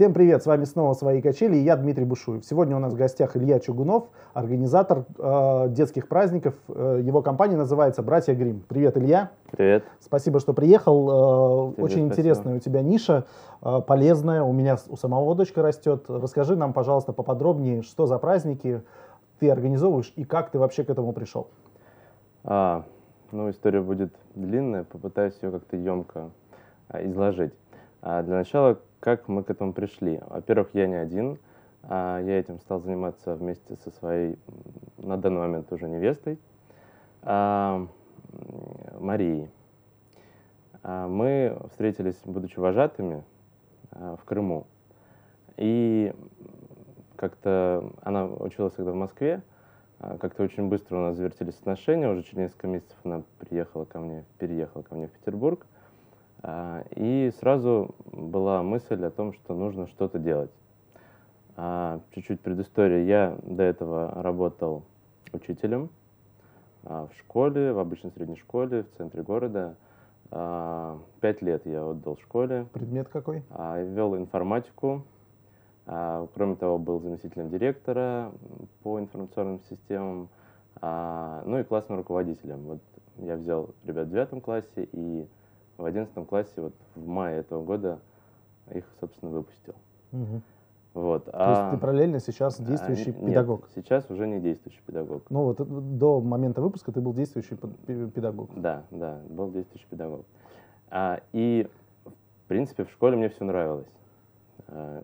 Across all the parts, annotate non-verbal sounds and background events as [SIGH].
Всем привет, с вами снова «Свои качели» и я Дмитрий Бушуев. Сегодня у нас в гостях Илья Чугунов, организатор э, детских праздников. Э, его компания называется «Братья Грим». Привет, Илья. Привет. Спасибо, что приехал. Э, очень спасибо. интересная у тебя ниша, э, полезная. У меня у самого дочка растет. Расскажи нам, пожалуйста, поподробнее, что за праздники ты организовываешь и как ты вообще к этому пришел. А, ну, история будет длинная, попытаюсь ее как-то емко а, изложить. А, для начала, как мы к этому пришли? Во-первых, я не один. А, я этим стал заниматься вместе со своей, на данный момент уже невестой, а, Марией. А, мы встретились, будучи вожатыми, в Крыму. И как-то она училась тогда в Москве, Как-то очень быстро у нас завертелись отношения, уже через несколько месяцев она приехала ко мне, переехала ко мне в Петербург. А, И сразу была мысль о том, что нужно что-то делать. А, Чуть-чуть предыстория. Я до этого работал учителем а, в школе, в обычной средней школе в центре города. Пять лет я отдал школе. Предмет какой? Вел информатику. Кроме того, был заместителем директора по информационным системам. Ну и классным руководителем. Вот я взял ребят в девятом классе и в одиннадцатом классе вот в мае этого года их, собственно, выпустил. Мгм. Вот. То а- есть ты параллельно сейчас а, действующий нет, педагог. сейчас уже не действующий педагог. Ну вот э, до момента выпуска ты был действующий пед- пе- педагог. Да, да, был действующий педагог. А, и, в принципе, в школе мне все нравилось. А,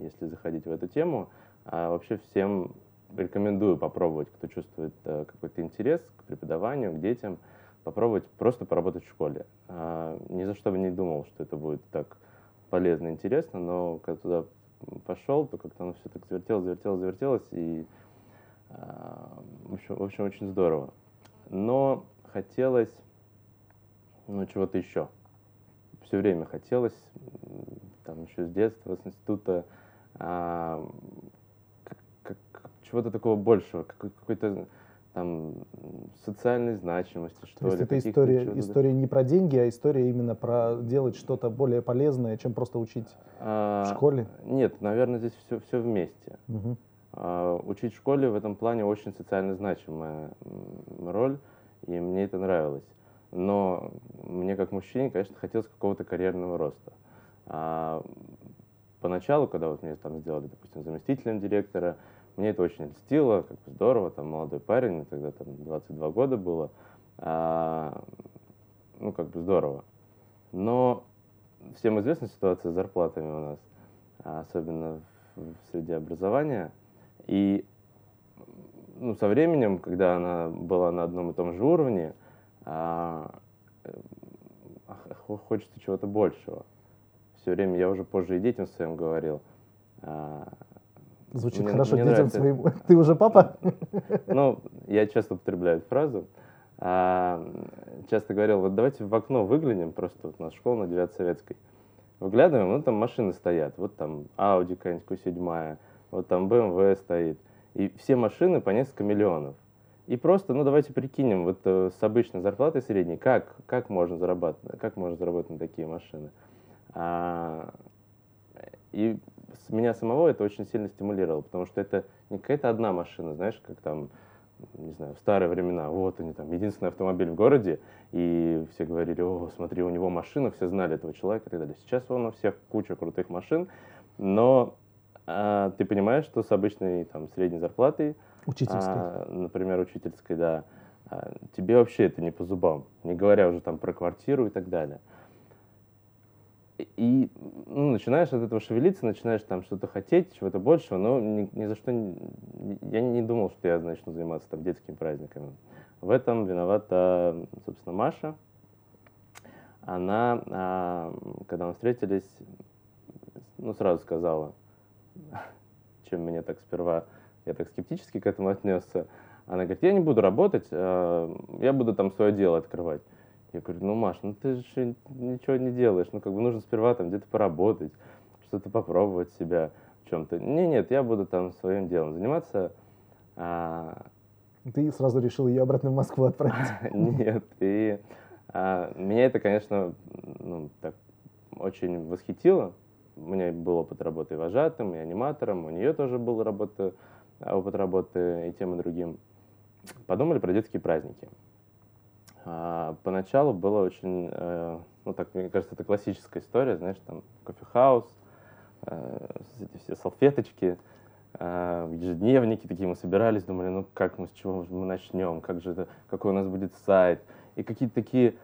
если заходить в эту тему, а вообще всем рекомендую попробовать, кто чувствует э, какой-то интерес к преподаванию, к детям, попробовать просто поработать в школе. А, ни за что бы не думал, что это будет так полезно и интересно, но когда туда пошел, то как-то оно все так завертелось, завертелось, завертелось, и, а, в общем, в общем, очень здорово. Но хотелось, ну, чего-то еще. Все время хотелось, там, еще с детства, с института, а, чего-то такого большего, какой- какой-то там социальной значимости, что То есть ли. это история, история не про деньги, а история именно про делать что-то более полезное, чем просто учить А, в школе. Нет, наверное, здесь все, все вместе. Мгм. А, Учить в школе в этом плане очень социально значимая роль, и мне это нравилось. Но мне как мужчине, конечно, хотелось какого-то карьерного роста. А, Поначалу, когда вот меня там сделали, допустим, заместителем директора, мне это очень льстило, как бы здорово, там молодой парень, мне тогда там 22 года было, А, ну, как бы здорово. Но всем известна ситуация с зарплатами у нас, особенно в, в среде образования. И ну, со временем, когда она была на одном и том же уровне, а, хочется чего-то большего. Все время я уже позже и детям своим говорил. а, Звучит Мне- хорошо мне детям нравится. своим. [LAUGHS] Ты уже папа? [LAUGHS] ну, я часто употребляю эту фразу. А, часто говорил, вот давайте в окно выглянем, просто вот у нас школа на 9 Советской. Выглядываем, ну там машины стоят, вот там Audi какая-нибудь Q7, вот там BMW стоит. И все машины по несколько миллионов. И просто, ну давайте прикинем, вот э, с обычной зарплатой средней, как, как можно зарабатывать, как можно заработать на такие машины. А, и меня самого это очень сильно стимулировало, потому что это не какая-то одна машина, знаешь, как там, не знаю, в старые времена, вот они там, единственный автомобиль в городе, и все говорили, о, смотри, у него машина, все знали этого человека и так далее. Сейчас он у всех куча крутых машин, но а, ты понимаешь, что с обычной там средней зарплатой, Учительской. а, например, учительской, да, а, тебе вообще это не по зубам, не говоря уже там про квартиру и так далее. И- ну, начинаешь от этого шевелиться, начинаешь там что-то хотеть, чего-то большего, но ни, ни за что не, я не думал, что я начну заниматься там детскими праздниками. В этом виновата, собственно, Маша. Она, а, когда мы встретились, ну, сразу сказала, [LAUGHS] чем меня так сперва, я так скептически к этому отнесся. Она говорит, я не буду работать, а, я буду там свое дело открывать. Я говорю, ну, Маш, ну ты же ничего не делаешь, ну как бы нужно сперва там где-то поработать, что-то попробовать себя в чем-то. Не, нет, я буду там своим делом заниматься. А, Ты сразу решил ее обратно в Москву отправить. [LAUGHS] Нет, и а, меня это, конечно, ну, так очень восхитило, у меня был опыт работы и вожатым, и аниматором, у нее тоже был работа, опыт работы и тем, и другим. Подумали про детские праздники. А, поначалу было очень, э, ну так, мне кажется, это классическая история, знаешь, там кофе-хаус, э, эти все салфеточки, э, ежедневники такие мы собирались, думали, ну как мы, с чего мы начнем, как же это, какой у нас будет сайт, и какие-то такие,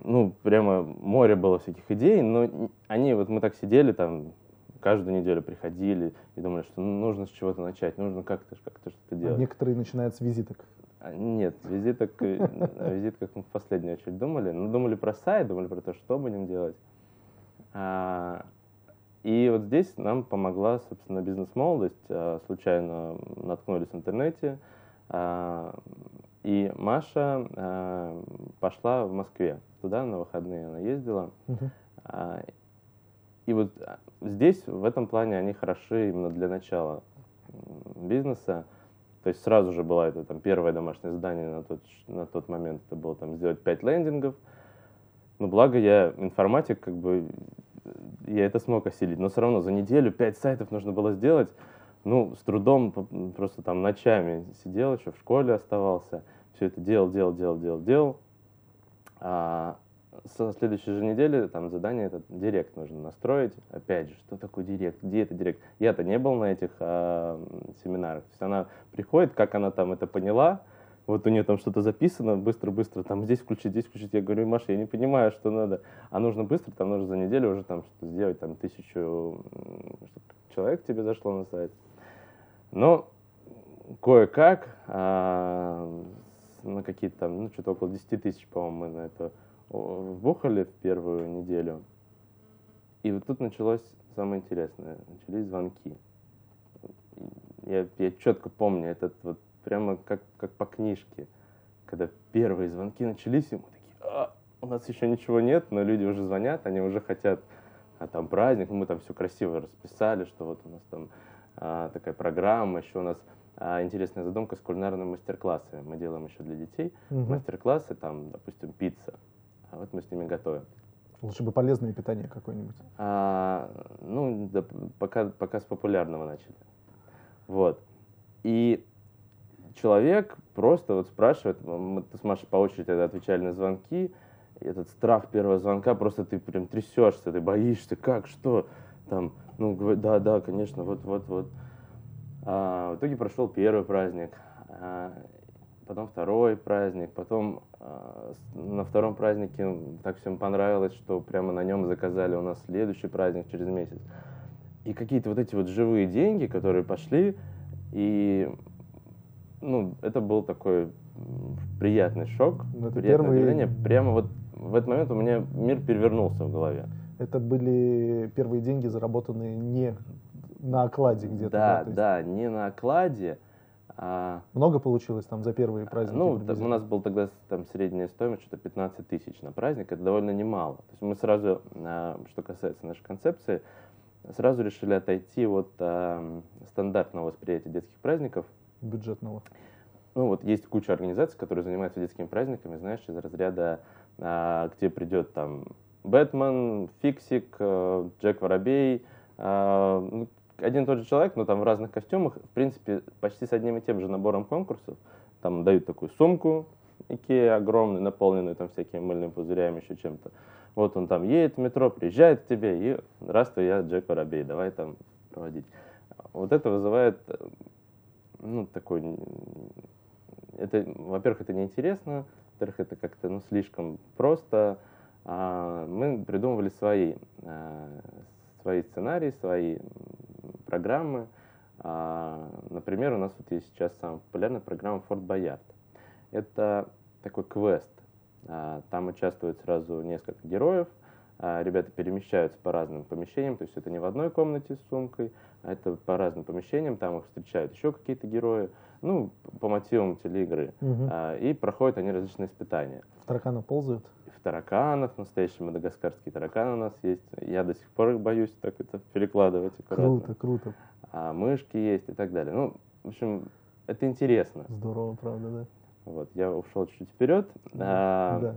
ну прямо море было всяких идей, но они, вот мы так сидели там, каждую неделю приходили и думали, что ну, нужно с чего-то начать, нужно как-то как-то что-то делать. А некоторые начинают с визиток. А, нет, визиток, о визитках мы в последнюю очередь думали. Ну, думали про сайт, думали про то, что будем делать. А, и вот здесь нам помогла, собственно, бизнес-молодость. А, случайно наткнулись в интернете. И Маша пошла в Москве. Туда на выходные она ездила. И вот здесь, в этом плане, они хороши именно для начала бизнеса. То есть сразу же было это там первое домашнее задание на тот, на тот момент, это было там сделать 5 лендингов. Но благо я информатик, как бы я это смог осилить. Но все равно за неделю 5 сайтов нужно было сделать. Ну, с трудом, просто там ночами сидел, еще в школе оставался. Все это делал, делал, делал, делал, делал. А, со следующей же недели там задание этот директ нужно настроить. Опять же, что такое директ? Где это директ? Я-то не был на этих а, семинарах. То есть она приходит, как она там это поняла, вот у нее там что-то записано, быстро-быстро, там здесь включить, здесь включить. Я говорю, Маша, я не понимаю, что надо. А нужно быстро, там нужно за неделю уже там что-то сделать, там тысячу человек тебе зашло на сайт. Но кое-как, а, на какие-то там, ну, что-то около 10 тысяч, по-моему, мы на это вбухали в первую неделю. И вот тут началось самое интересное. Начались звонки. Я, я четко помню, этот вот прямо как, как по книжке. Когда первые звонки начались, и мы такие, а, у нас еще ничего нет, но люди уже звонят, они уже хотят, а там праздник, мы там все красиво расписали, что вот у нас там а, такая программа, еще у нас а, интересная задумка с кулинарными мастер-классами. Мы делаем еще для детей угу. мастер-классы, там, допустим, пицца вот мы с ними готовим. Лучше бы полезное питание какое-нибудь. А, ну, да, пока, пока с популярного начали. Вот. И человек просто вот спрашивает, мы с Машей по очереди тогда отвечали на звонки, этот страх первого звонка, просто ты прям трясешься, ты боишься, как, что, там, ну, да, да, конечно, вот, вот, вот. А, в итоге прошел первый праздник, а, потом второй праздник, потом э, на втором празднике так всем понравилось, что прямо на нем заказали у нас следующий праздник через месяц. И какие-то вот эти вот живые деньги, которые пошли, и ну, это был такой приятный шок, Но это приятное первые... Прямо вот в этот момент у меня мир перевернулся в голове. Это были первые деньги, заработанные не на окладе где-то. Да, да, да, не на окладе, Много получилось там за первые праздники? Ну, у нас был тогда там средняя стоимость что-то 15 тысяч на праздник, это довольно немало. То есть мы сразу, а, что касается нашей концепции, сразу решили отойти от а, стандартного восприятия детских праздников. Бюджетного. Ну вот есть куча организаций, которые занимаются детскими праздниками, знаешь, из разряда, а, где придет там Бэтмен, Фиксик, а, Джек Воробей, а, ну, один и тот же человек, но там в разных костюмах, в принципе, почти с одним и тем же набором конкурсов. Там дают такую сумку, Икея огромную, наполненную там всякими мыльными пузырями, еще чем-то. Вот он там едет в метро, приезжает к тебе, и здравствуй, я Джек Воробей, давай там проводить. Вот это вызывает, ну, такой, это, во-первых, это неинтересно, во-вторых, это как-то, ну, слишком просто. А мы придумывали свои, а, свои сценарии, свои программы. А, например, у нас вот есть сейчас самая популярная программа Fort Boyard. Это такой квест. А, там участвуют сразу несколько героев. А, ребята перемещаются по разным помещениям, то есть это не в одной комнате с сумкой, а это по разным помещениям, там их встречают еще какие-то герои, ну, по мотивам телеигры. Угу. И проходят они различные испытания. В тараканы ползают? В тараканах, настоящие мадагаскарские тараканы у нас есть. Я до сих пор их боюсь так это перекладывать аккуратно. Круто, круто а мышки есть и так далее. Ну, в общем, это интересно. Здорово, правда, да. Вот, я ушел чуть-чуть вперед. Да, а, да.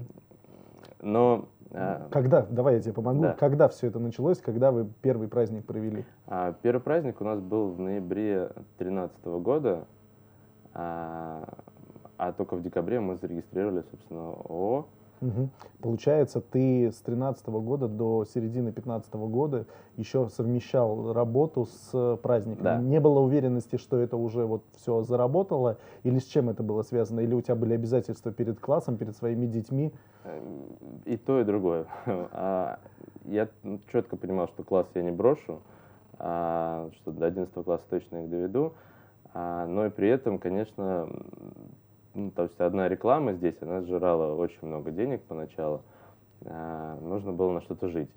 Но А, когда? Давай я тебе помогу. Да. Когда все это началось? Когда вы первый праздник провели? А, первый праздник у нас был в ноябре 2013 года. А, а только в декабре мы зарегистрировали, собственно, ООО. Угу. Получается, ты с 2013 года до середины 2015 года еще совмещал работу с праздниками. Да. Не было уверенности, что это уже вот все заработало, или с чем это было связано? Или у тебя были обязательства перед классом, перед своими детьми? Эм, и то, и другое. [LAUGHS] А, я четко понимал, что класс я не брошу, а, что до 11 класса точно их доведу. А, но и при этом, конечно, ну, то есть одна реклама здесь, она сжирала очень много денег поначалу. А, нужно было на что-то жить.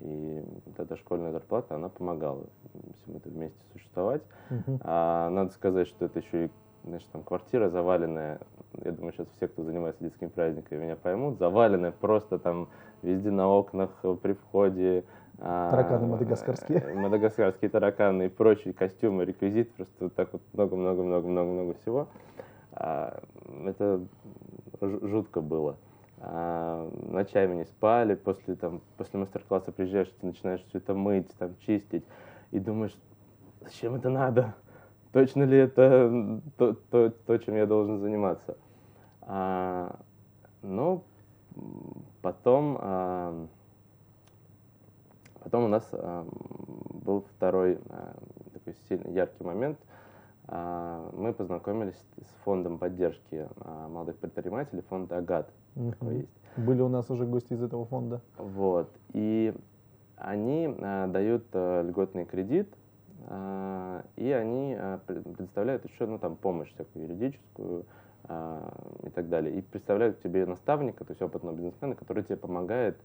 И вот эта школьная зарплата, она помогала всем это вместе существовать. Uh-huh. А, надо сказать, что это еще и значит, там квартира заваленная. Я думаю, сейчас все, кто занимается детскими праздниками, меня поймут. Заваленная просто там везде на окнах, при входе. А, тараканы мадагаскарские. Э, мадагаскарские тараканы и прочие костюмы, реквизит. Просто вот так вот много-много-много-много-много всего. А, это жутко было. А, ночами не спали, после, там, после мастер-класса приезжаешь, ты начинаешь все это мыть, там, чистить, и думаешь, зачем это надо? Точно ли это то, то, то чем я должен заниматься? А, но потом, а, потом у нас а, был второй а, такой сильный, яркий момент – мы познакомились с фондом поддержки а, молодых предпринимателей, фонд «Агат». Угу. есть. Были у нас уже гости из этого фонда. Вот. И они а, дают а, льготный кредит, а, и они а, предоставляют еще ну, там, помощь всякую юридическую а, и так далее. И представляют тебе наставника, то есть опытного бизнесмена, который тебе помогает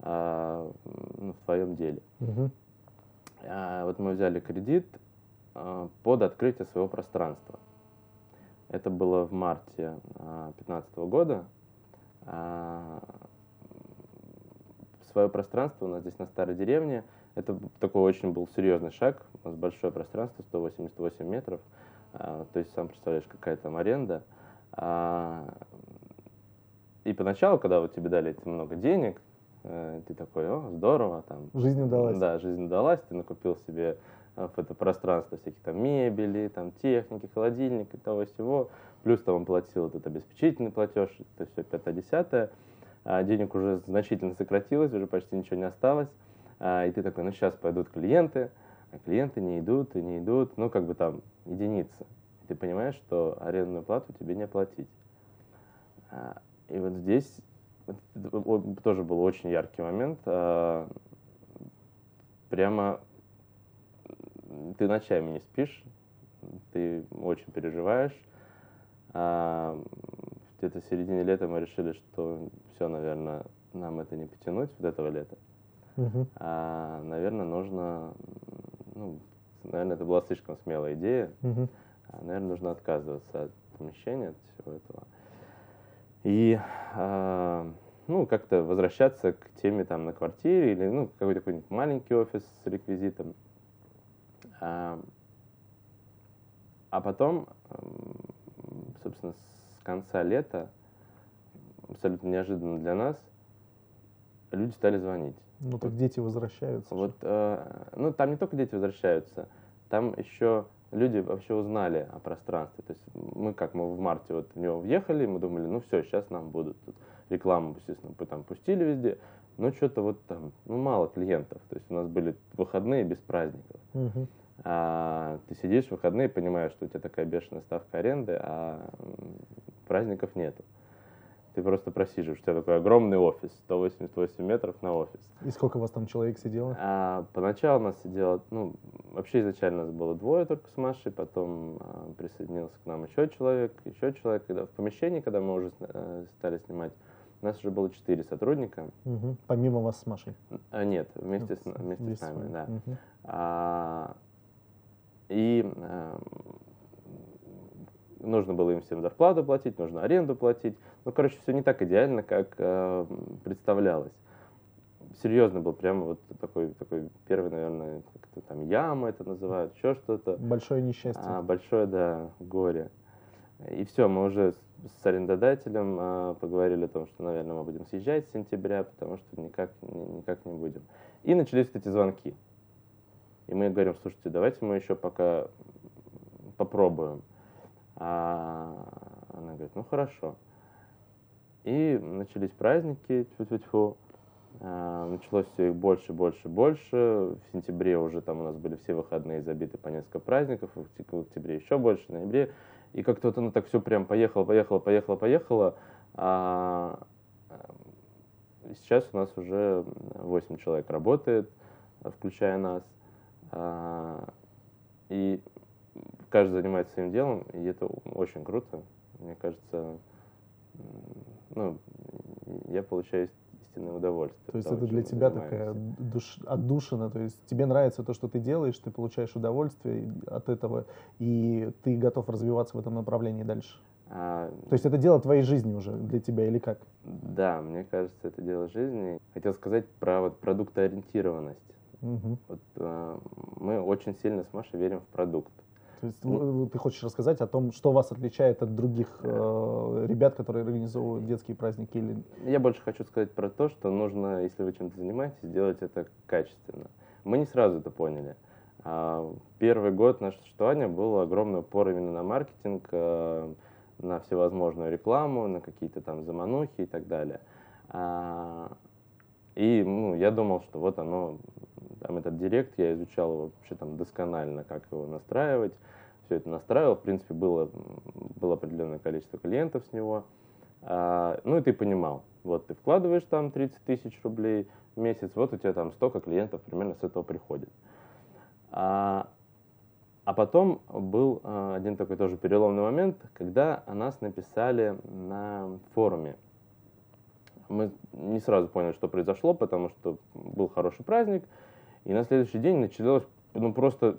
а, ну, в твоем деле. Угу. А, вот мы взяли кредит, а, под открытие своего пространства. Это было в марте 2015 года. А, свое пространство у нас здесь на старой деревне. Это такой очень был серьезный шаг. У нас большое пространство, 188 метров. То есть сам представляешь, какая там аренда. И поначалу, когда вот тебе дали много денег, э, ты такой, о, здорово, там. Жизнь удалась. Да, жизнь удалась, ты накупил себе в это пространство всяких там мебели, там техники, холодильник и того всего. Плюс там он платил этот обеспечительный платеж, это все пятое-десятое. А денег уже значительно сократилось, уже почти ничего не осталось. А, и ты такой, ну сейчас пойдут клиенты, а клиенты не идут и не идут, ну как бы там единицы. И ты понимаешь, что арендную плату тебе не оплатить. А, и вот здесь тоже был очень яркий момент. А, прямо ты ночами не спишь, ты очень переживаешь. А, где-то в середине лета мы решили, что все, наверное, нам это не потянуть, вот этого лета. Угу. А, наверное, нужно, ну, наверное, это была слишком смелая идея. Угу. А, наверное, нужно отказываться от помещения, от всего этого. И, а, ну, как-то возвращаться к теме там на квартире или, ну, какой-то какой маленький офис с реквизитом. А, а потом, собственно, с конца лета, абсолютно неожиданно для нас, люди стали звонить. Ну так дети возвращаются. Вот, э, ну там не только дети возвращаются, там еще люди вообще узнали о пространстве. То есть мы как мы в марте вот в него въехали, мы думали, ну все, сейчас нам будут тут рекламу, естественно, там пустили везде, но что-то вот там, ну мало клиентов. То есть у нас были выходные без праздников. Угу а ты сидишь в выходные, понимаешь, что у тебя такая бешеная ставка аренды, а праздников нету. Ты просто просиживаешь. У тебя такой огромный офис, 188 метров на офис. И сколько у вас там человек сидело? А, поначалу нас сидело, ну, вообще изначально нас было двое только с Машей, потом а, присоединился к нам еще человек, еще человек. Когда в помещении, когда мы уже а, стали снимать, у нас уже было четыре сотрудника. Угу. Помимо вас с Машей? А, нет, вместе, ну, с, вместе с нами, да. Угу. А, и э, нужно было им всем зарплату платить, нужно аренду платить. Ну, короче, все не так идеально, как э, представлялось. Серьезно был прямо вот такой, такой первый, наверное, как-то там яма это называют, еще что-то. Большое несчастье. А, большое, да, горе. И все, мы уже с арендодателем э, поговорили о том, что, наверное, мы будем съезжать с сентября, потому что никак, никак не будем. И начались вот эти звонки. И мы говорим, слушайте, давайте мы еще пока попробуем. А она говорит, ну хорошо. И начались праздники, тьфу-тьфу-тьфу. А, началось все их больше, больше, больше. В сентябре уже там у нас были все выходные забиты по несколько праздников, в октябре еще больше, в ноябре. И как-то вот оно так все прям поехало, поехало, поехало, поехало. А сейчас у нас уже 8 человек работает, включая нас. А, и каждый занимается своим делом, и это очень круто. Мне кажется, ну, я получаю истинное удовольствие. То есть это для тебя такая душ, отдушина, то есть тебе нравится то, что ты делаешь, ты получаешь удовольствие от этого, и ты готов развиваться в этом направлении дальше. А, то есть это дело твоей жизни уже для тебя или как? Да, мне кажется, это дело жизни. Хотел сказать про вот продуктоориентированность. Угу. Вот, э, мы очень сильно с Машей верим в продукт. То есть ну, ты хочешь рассказать о том, что вас отличает от других э, ребят, которые организовывают детские праздники? Или... Я больше хочу сказать про то, что нужно, если вы чем-то занимаетесь, сделать это качественно. Мы не сразу это поняли. А, первый год нашего существования был огромный упор именно на маркетинг, э, на всевозможную рекламу, на какие-то там заманухи и так далее. А, и ну, я думал, что вот оно, там этот директ, я изучал вообще там досконально, как его настраивать, все это настраивал, в принципе, было, было определенное количество клиентов с него. А, ну и ты понимал, вот ты вкладываешь там 30 тысяч рублей в месяц, вот у тебя там столько клиентов примерно с этого приходит. А, а потом был а, один такой тоже переломный момент, когда о нас написали на форуме. Мы не сразу поняли, что произошло, потому что был хороший праздник, и на следующий день началось ну, просто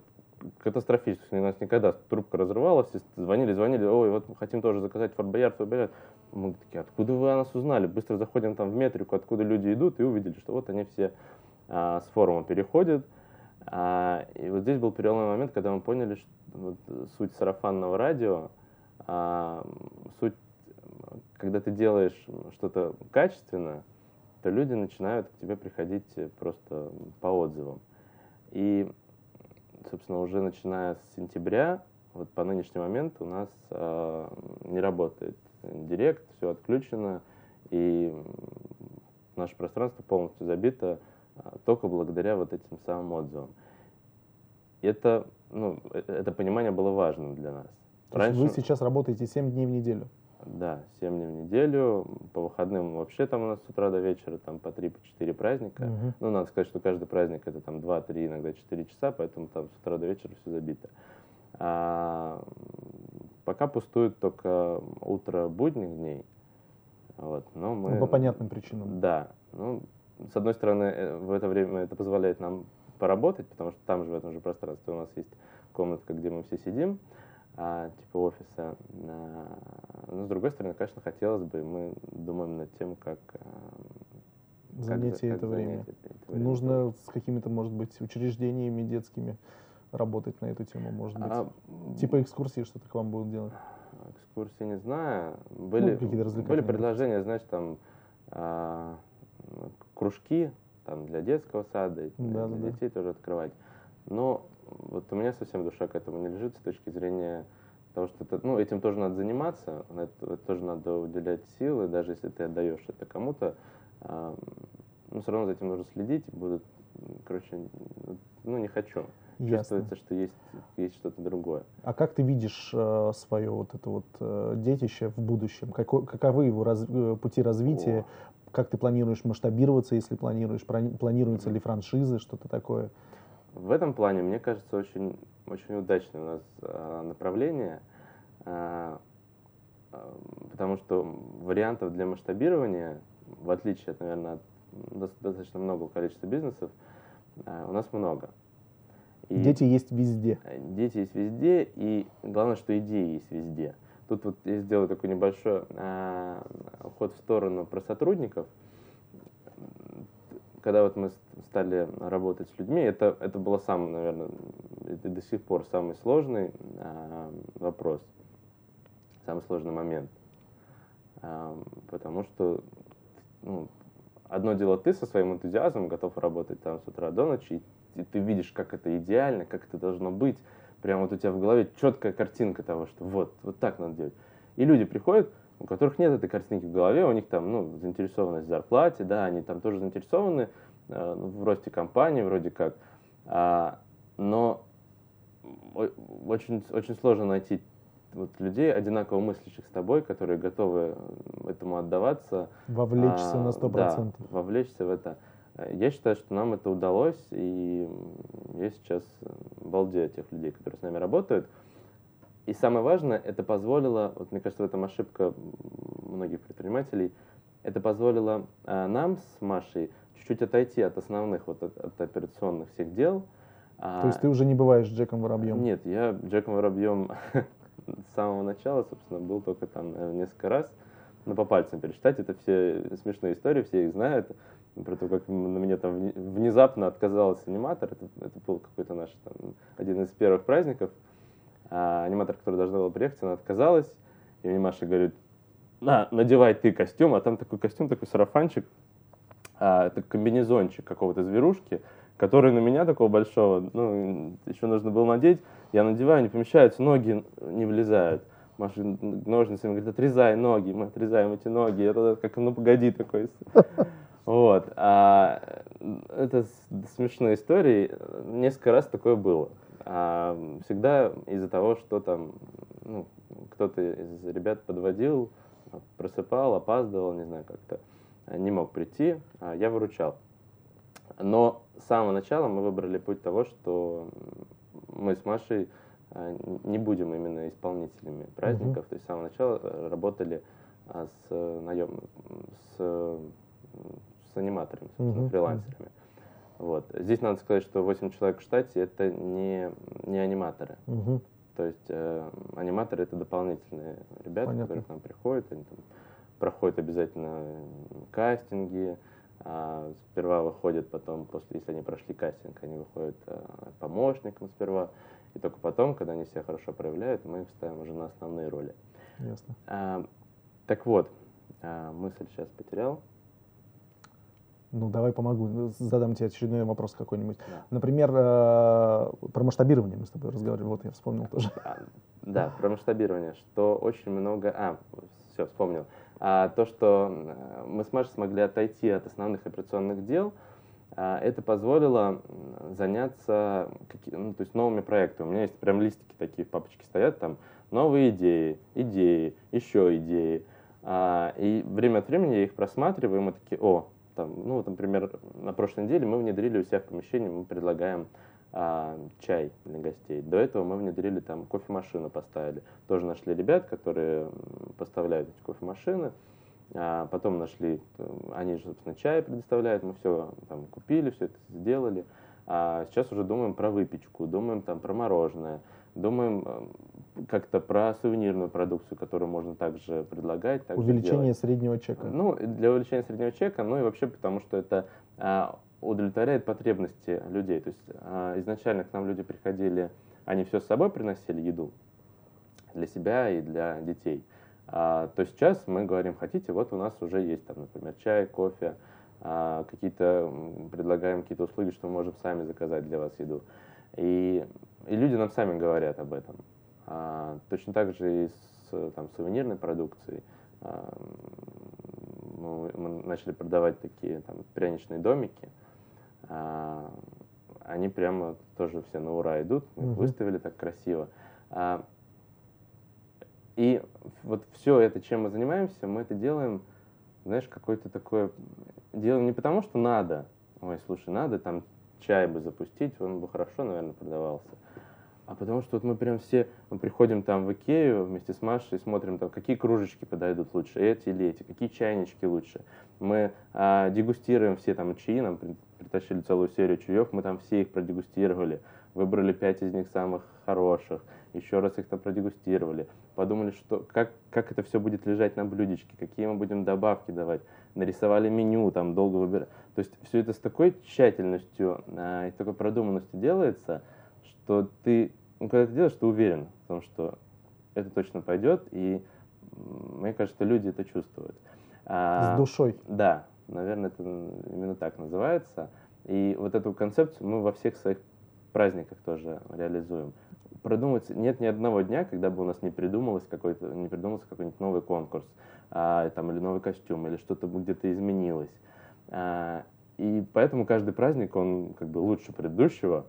катастрофически. У нас никогда трубка разрывалась, звонили, звонили, ой, вот мы хотим тоже заказать Форт Боярд, Форт Боярд. Мы такие, откуда вы о нас узнали? Быстро заходим там в метрику, откуда люди идут, и увидели, что вот они все а, с форума переходят. А, и вот здесь был переломный момент, когда мы поняли, что вот, суть сарафанного радио, а, суть, когда ты делаешь что-то качественно, то люди начинают к тебе приходить просто по отзывам. И собственно, уже начиная с сентября, вот по нынешний момент у нас э, не работает директ, все отключено, и наше пространство полностью забито э, только благодаря вот этим самым отзывам. И это, ну, э, это понимание было важным для нас. Раньше... Вы сейчас работаете 7 дней в неделю? Да, 7 дней в неделю. По выходным вообще там у нас с утра до вечера там по 3-4 по праздника. Угу. Ну, надо сказать, что каждый праздник это там 2-3, иногда 4 часа, поэтому там с утра до вечера все забито. А, пока пустует только утро будних дней. Вот, но мы, ну, по понятным причинам. Да. Ну, с одной стороны, э, в это время это позволяет нам поработать, потому что там же, в этом же пространстве у нас есть комнатка, где мы все сидим а, типа офиса. А, но с другой стороны, конечно, хотелось бы, мы думаем над тем, как а, занять как, это, как время. Это, время. Нужно с какими-то, может быть, учреждениями детскими работать на эту тему, может быть. А, типа экскурсии что-то к вам будут делать? Экскурсии не знаю. Были, ну, были предложения, знаешь, там а, кружки там, для детского сада, да, для да, детей да. тоже открывать. Но вот у меня совсем душа к этому не лежит с точки зрения того, что это, ну, этим тоже надо заниматься, это, тоже надо уделять силы, даже если ты отдаешь это кому-то, э, ну, все равно за этим нужно следить, будут, короче, ну, не хочу. Ясно. Чувствуется, что есть, есть что-то другое. А как ты видишь э, свое вот это вот э, детище в будущем? Какой, каковы его раз, э, пути развития? О. Как ты планируешь масштабироваться, если планируешь? Планируются ли франшизы, что-то такое? В этом плане, мне кажется, очень, очень удачное у нас э, направление, э, потому что вариантов для масштабирования, в отличие от, наверное, от достаточно много количества бизнесов, э, у нас много. И дети есть везде. Дети есть везде, и главное, что идеи есть везде. Тут вот я сделаю такой небольшой э, ход в сторону про сотрудников – когда вот мы стали работать с людьми, это, это было самый, наверное, это до сих пор самый сложный а, вопрос. самый сложный момент. Потому что ну, одно дело ты со своим энтузиазмом готов работать там с утра до ночи, и ты видишь, как это идеально, как это должно быть. Прямо вот у тебя в голове четкая картинка того, что вот, вот так надо делать. И люди приходят, у которых нет этой картинки в голове, у них там ну, заинтересованность в зарплате, да, они там тоже заинтересованы э, в росте компании вроде как, а, но очень, очень сложно найти вот людей, одинаково мыслящих с тобой, которые готовы этому отдаваться. Вовлечься а, на 100%. Да, вовлечься в это. Я считаю, что нам это удалось, и я сейчас балдею тех людей, которые с нами работают. И самое важное, это позволило, вот мне кажется, в этом ошибка многих предпринимателей, это позволило а, нам с Машей чуть-чуть отойти от основных, вот от, от операционных всех дел. А То есть ты уже не бываешь Джеком Воробьем? Нет, я Джеком Воробьем [LAUGHS] с самого начала, собственно, был только там несколько раз. Но по пальцам пересчитать, это все смешные истории, все их знают. Про то, как на меня там внезапно отказался аниматор. Это, это был какой-то наш там, один из первых праздников. А аниматор, который должна была приехать, она отказалась. И мне Маша говорит, на, надевай ты костюм, а там такой костюм, такой сарафанчик, а, это комбинезончик какого-то зверушки, который на меня такого большого, ну, еще нужно было надеть. Я надеваю, не помещаются, ноги не влезают. Маша ножницами говорит, отрезай ноги, мы отрезаем эти ноги. Это как, ну погоди такой. Вот. А, это смешные истории. Несколько раз такое было. А, всегда из-за того, что там ну, кто-то из ребят подводил, просыпал, опаздывал, не знаю, как-то не мог прийти, а я выручал. Но с самого начала мы выбрали путь того, что мы с Машей а, не будем именно исполнителями праздников, mm-hmm. то есть с самого начала э, работали а, с наем, с, с аниматорами, собственно, mm-hmm. фрилансерами. Вот. Здесь надо сказать, что 8 человек в штате это не, не аниматоры. Угу. То есть э, аниматоры это дополнительные ребята, Понятно. которые к нам приходят, они там проходят обязательно кастинги, а, сперва выходят потом, после, если они прошли кастинг, они выходят а, помощником сперва, и только потом, когда они себя хорошо проявляют, мы их ставим уже на основные роли. Ясно. А, так вот, а, мысль сейчас потерял. Ну, давай помогу. Задам тебе очередной вопрос какой-нибудь. Да. Например, э, про масштабирование мы с тобой разговаривали. Вот я вспомнил тоже. Да, про масштабирование, что очень много... А, все, вспомнил. А, то, что э, мы с Машей смогли отойти от основных операционных дел, а, это позволило заняться ну, то есть новыми проектами. У меня есть прям листики такие в папочке стоят, там новые идеи, идеи, еще идеи. А, и время от времени я их просматриваю, и мы такие, о, там, ну, вот, например, на прошлой неделе мы внедрили у себя в помещении, мы предлагаем а, чай для гостей. До этого мы внедрили там кофемашину поставили. Тоже нашли ребят, которые поставляют эти кофемашины. А потом нашли, они же, собственно, чай предоставляют, мы все там купили, все это сделали. А сейчас уже думаем про выпечку, думаем там про мороженое, думаем э, как-то про сувенирную продукцию, которую можно также предлагать. Также Увеличение делать. среднего чека. Ну, для увеличения среднего чека, ну и вообще потому, что это а, удовлетворяет потребности людей. То есть а, изначально к нам люди приходили, они все с собой приносили еду для себя и для детей. А, то сейчас мы говорим, хотите, вот у нас уже есть там, например, чай, кофе, а, какие-то предлагаем какие-то услуги, что мы можем сами заказать для вас еду. И, и люди нам сами говорят об этом. А, точно так же и с там, сувенирной продукцией. А, мы, мы начали продавать такие там, пряничные домики. А, они прямо тоже все на ура идут, мы их выставили так красиво. А, и вот все это, чем мы занимаемся, мы это делаем, знаешь, какое-то такое... Делаем не потому, что надо, ой, слушай, надо там чай бы запустить, он бы хорошо, наверное, продавался. А потому что вот мы прям все, мы приходим там в Икею вместе с Машей, смотрим там, какие кружечки подойдут лучше, эти или эти, какие чайнички лучше. Мы а, дегустируем все там чаи, нам притащили целую серию чаев, мы там все их продегустировали, выбрали пять из них самых хороших, еще раз их там продегустировали, подумали, что, как, как это все будет лежать на блюдечке, какие мы будем добавки давать, нарисовали меню, там долго выбирать. То есть все это с такой тщательностью а, и такой продуманностью делается – что ты, ну, когда ты делаешь, ты уверен в том, что это точно пойдет, и мне кажется, люди это чувствуют. А, С душой. Да, наверное, это именно так называется. И вот эту концепцию мы во всех своих праздниках тоже реализуем. Продумать нет ни одного дня, когда бы у нас не придумалось какой-то, не придумался какой-нибудь новый конкурс, а, там, или новый костюм, или что-то где-то изменилось. А, и поэтому каждый праздник, он как бы лучше предыдущего,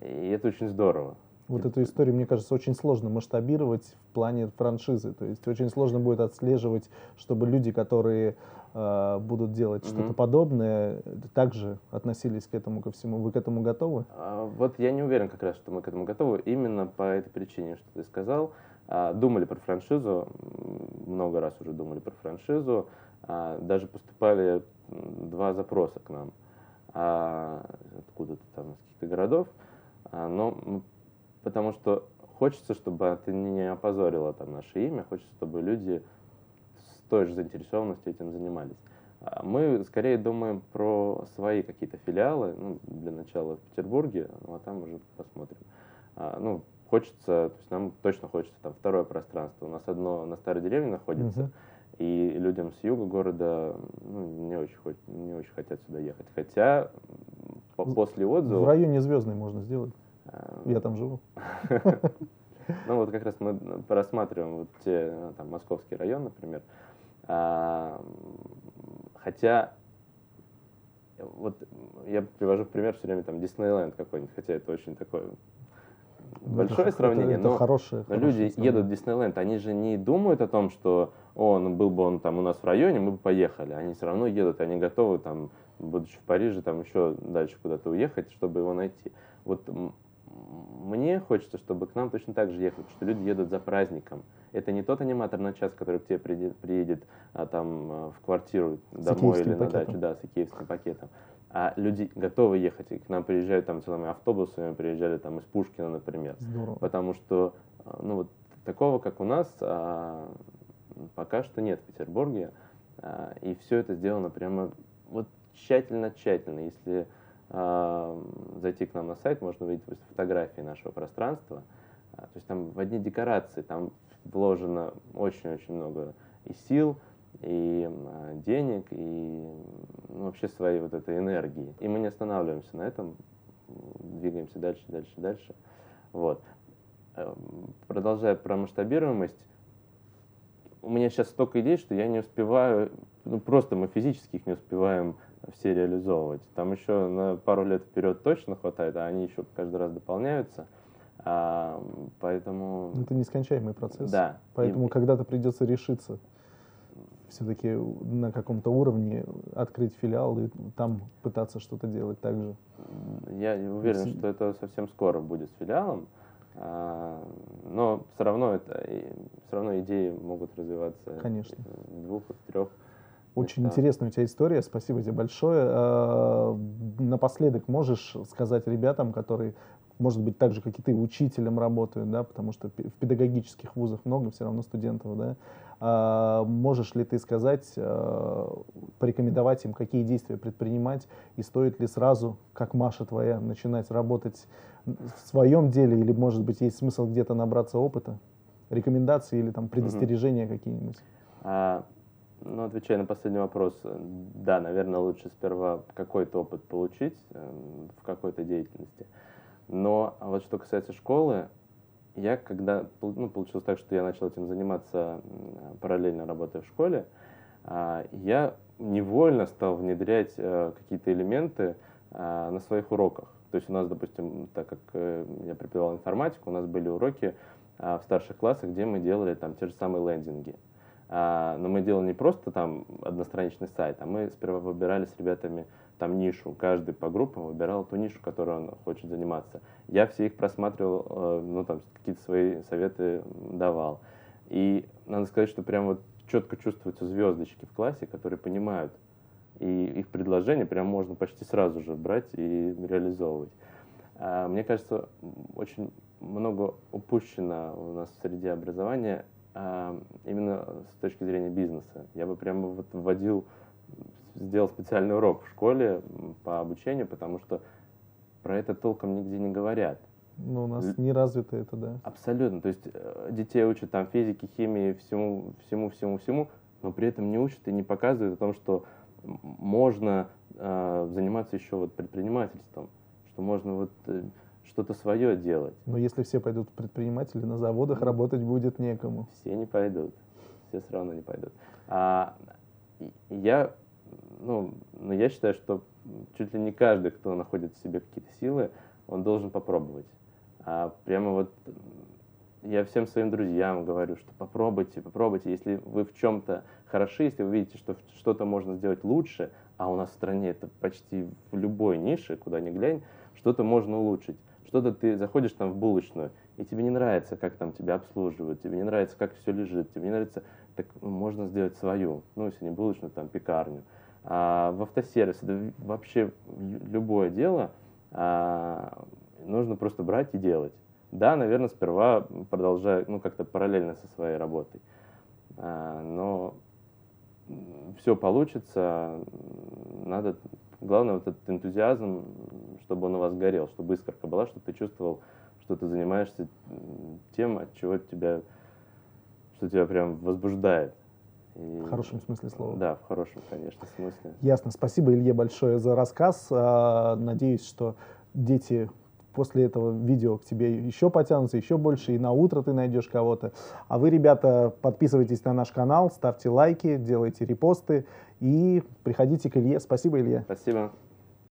и это очень здорово. Вот эту историю, мне кажется, очень сложно масштабировать в плане франшизы. То есть очень сложно будет отслеживать, чтобы люди, которые э, будут делать mm-hmm. что-то подобное, также относились к этому ко всему. Вы к этому готовы? А, вот я не уверен как раз, что мы к этому готовы. Именно по этой причине, что ты сказал. А, думали про франшизу, много раз уже думали про франшизу. А, даже поступали два запроса к нам а, откуда-то там из каких-то городов. А, но потому что хочется, чтобы ты не опозорила там наше имя, хочется, чтобы люди с той же заинтересованностью этим занимались. А мы скорее думаем про свои какие-то филиалы, ну, для начала в Петербурге, ну, а там уже посмотрим. А, ну, хочется, то есть нам точно хочется там второе пространство. У нас одно на старой деревне находится, uh-huh. и людям с юга города ну, не, очень, не очень хотят сюда ехать. Хотя после отзыва... В районе Звездной можно сделать. Я там живу. [LAUGHS] Ну вот как раз мы просматриваем вот те, ну, там, Московский район, например. А, хотя, вот я привожу в пример все время там Диснейленд какой-нибудь, хотя это очень такое ну, большое это, сравнение, это, это но, хорошее, но люди сравнение. едут в Диснейленд, они же не думают о том, что, о, ну был бы он там у нас в районе, мы бы поехали. Они все равно едут, они готовы там, будучи в Париже, там еще дальше куда-то уехать, чтобы его найти. Вот мне хочется, чтобы к нам точно так же ехали, что люди едут за праздником. Это не тот аниматор на час, который к тебе приедет, приедет а, там а, в квартиру домой или на пакетом. дачу, да, с икеевским пакетом. А люди готовы ехать, и к нам приезжают там целыми автобусами, приезжали там из Пушкина, например. Здорово. Потому что, а, ну вот, такого, как у нас, а, пока что нет в Петербурге. А, и все это сделано прямо вот тщательно-тщательно. Если зайти к нам на сайт, можно увидеть фотографии нашего пространства. А, то есть там в одни декорации, там вложено очень-очень много и сил, и а, денег, и ну, вообще своей вот этой энергии. И мы не останавливаемся на этом, двигаемся дальше, дальше, дальше. Вот. Эм, продолжая про масштабируемость, у меня сейчас столько идей, что я не успеваю, ну просто мы физически их не успеваем все реализовывать. Там еще на пару лет вперед точно хватает, а они еще каждый раз дополняются. А, поэтому... Это нескончаемый процесс. Да. Поэтому и... когда-то придется решиться все-таки на каком-то уровне открыть филиал и там пытаться что-то делать также. Я уверен, Если... что это совсем скоро будет с филиалом, а, но все равно это все равно идеи могут развиваться Конечно. в двух, трех очень это... интересная у тебя история, спасибо тебе большое. А, напоследок можешь сказать ребятам, которые, может быть, так же, как и ты, учителем работают, да, потому что в педагогических вузах много все равно студентов, да, а, можешь ли ты сказать, а, порекомендовать им, какие действия предпринимать, и стоит ли сразу, как Маша твоя, начинать работать в своем деле, или, может быть, есть смысл где-то набраться опыта? Рекомендации или там предостережения угу. какие-нибудь? А, ну, отвечая на последний вопрос, да, наверное, лучше сперва какой-то опыт получить э, в какой-то деятельности. Но вот что касается школы, я когда, ну, получилось так, что я начал этим заниматься параллельно работая в школе, э, я невольно стал внедрять э, какие-то элементы э, на своих уроках. То есть у нас, допустим, так как э, я преподавал информатику, у нас были уроки э, в старших классах, где мы делали там те же самые лендинги. А, но мы делали не просто там одностраничный сайт, а мы сперва выбирали с ребятами там нишу. Каждый по группам выбирал ту нишу, которую он хочет заниматься. Я все их просматривал, э, ну там какие-то свои советы давал. И надо сказать, что прям вот четко чувствуются звездочки в классе, которые понимают. И их предложения прям можно почти сразу же брать и реализовывать. А, мне кажется, очень много упущено у нас в среде образования именно с точки зрения бизнеса. Я бы прямо вот вводил, сделал специальный урок в школе по обучению, потому что про это толком нигде не говорят. Ну, у нас не развито это, да. Абсолютно. То есть э, детей учат там физике, химии, всему, всему, всему, всему, но при этом не учат и не показывают о том, что можно э, заниматься еще вот предпринимательством, что можно вот э, что-то свое делать. Но если все пойдут предприниматели, на заводах работать будет некому. Все не пойдут, все все равно не пойдут. А я, ну, но я считаю, что чуть ли не каждый, кто находит в себе какие-то силы, он должен попробовать. А прямо вот я всем своим друзьям говорю, что попробуйте, попробуйте. Если вы в чем-то хороши, если вы видите, что что-то можно сделать лучше, а у нас в стране это почти в любой нише, куда ни глянь, что-то можно улучшить. Что-то ты заходишь там в булочную, и тебе не нравится, как там тебя обслуживают, тебе не нравится, как все лежит, тебе не нравится, так можно сделать свою, ну, если не булочную, там, пекарню. А в автосервис, это вообще любое дело, а, нужно просто брать и делать. Да, наверное, сперва продолжаю, ну, как-то параллельно со своей работой. А, но все получится, надо, главное, вот этот энтузиазм, чтобы он у вас горел, чтобы искорка была, чтобы ты чувствовал, что ты занимаешься тем, от чего тебя, что тебя прям возбуждает. И, в хорошем смысле слова. Да, в хорошем, конечно, смысле. Ясно. Спасибо, Илье, большое за рассказ. А, надеюсь, что дети после этого видео к тебе еще потянутся, еще больше, и на утро ты найдешь кого-то. А вы, ребята, подписывайтесь на наш канал, ставьте лайки, делайте репосты и приходите к Илье. Спасибо, Илья. Спасибо.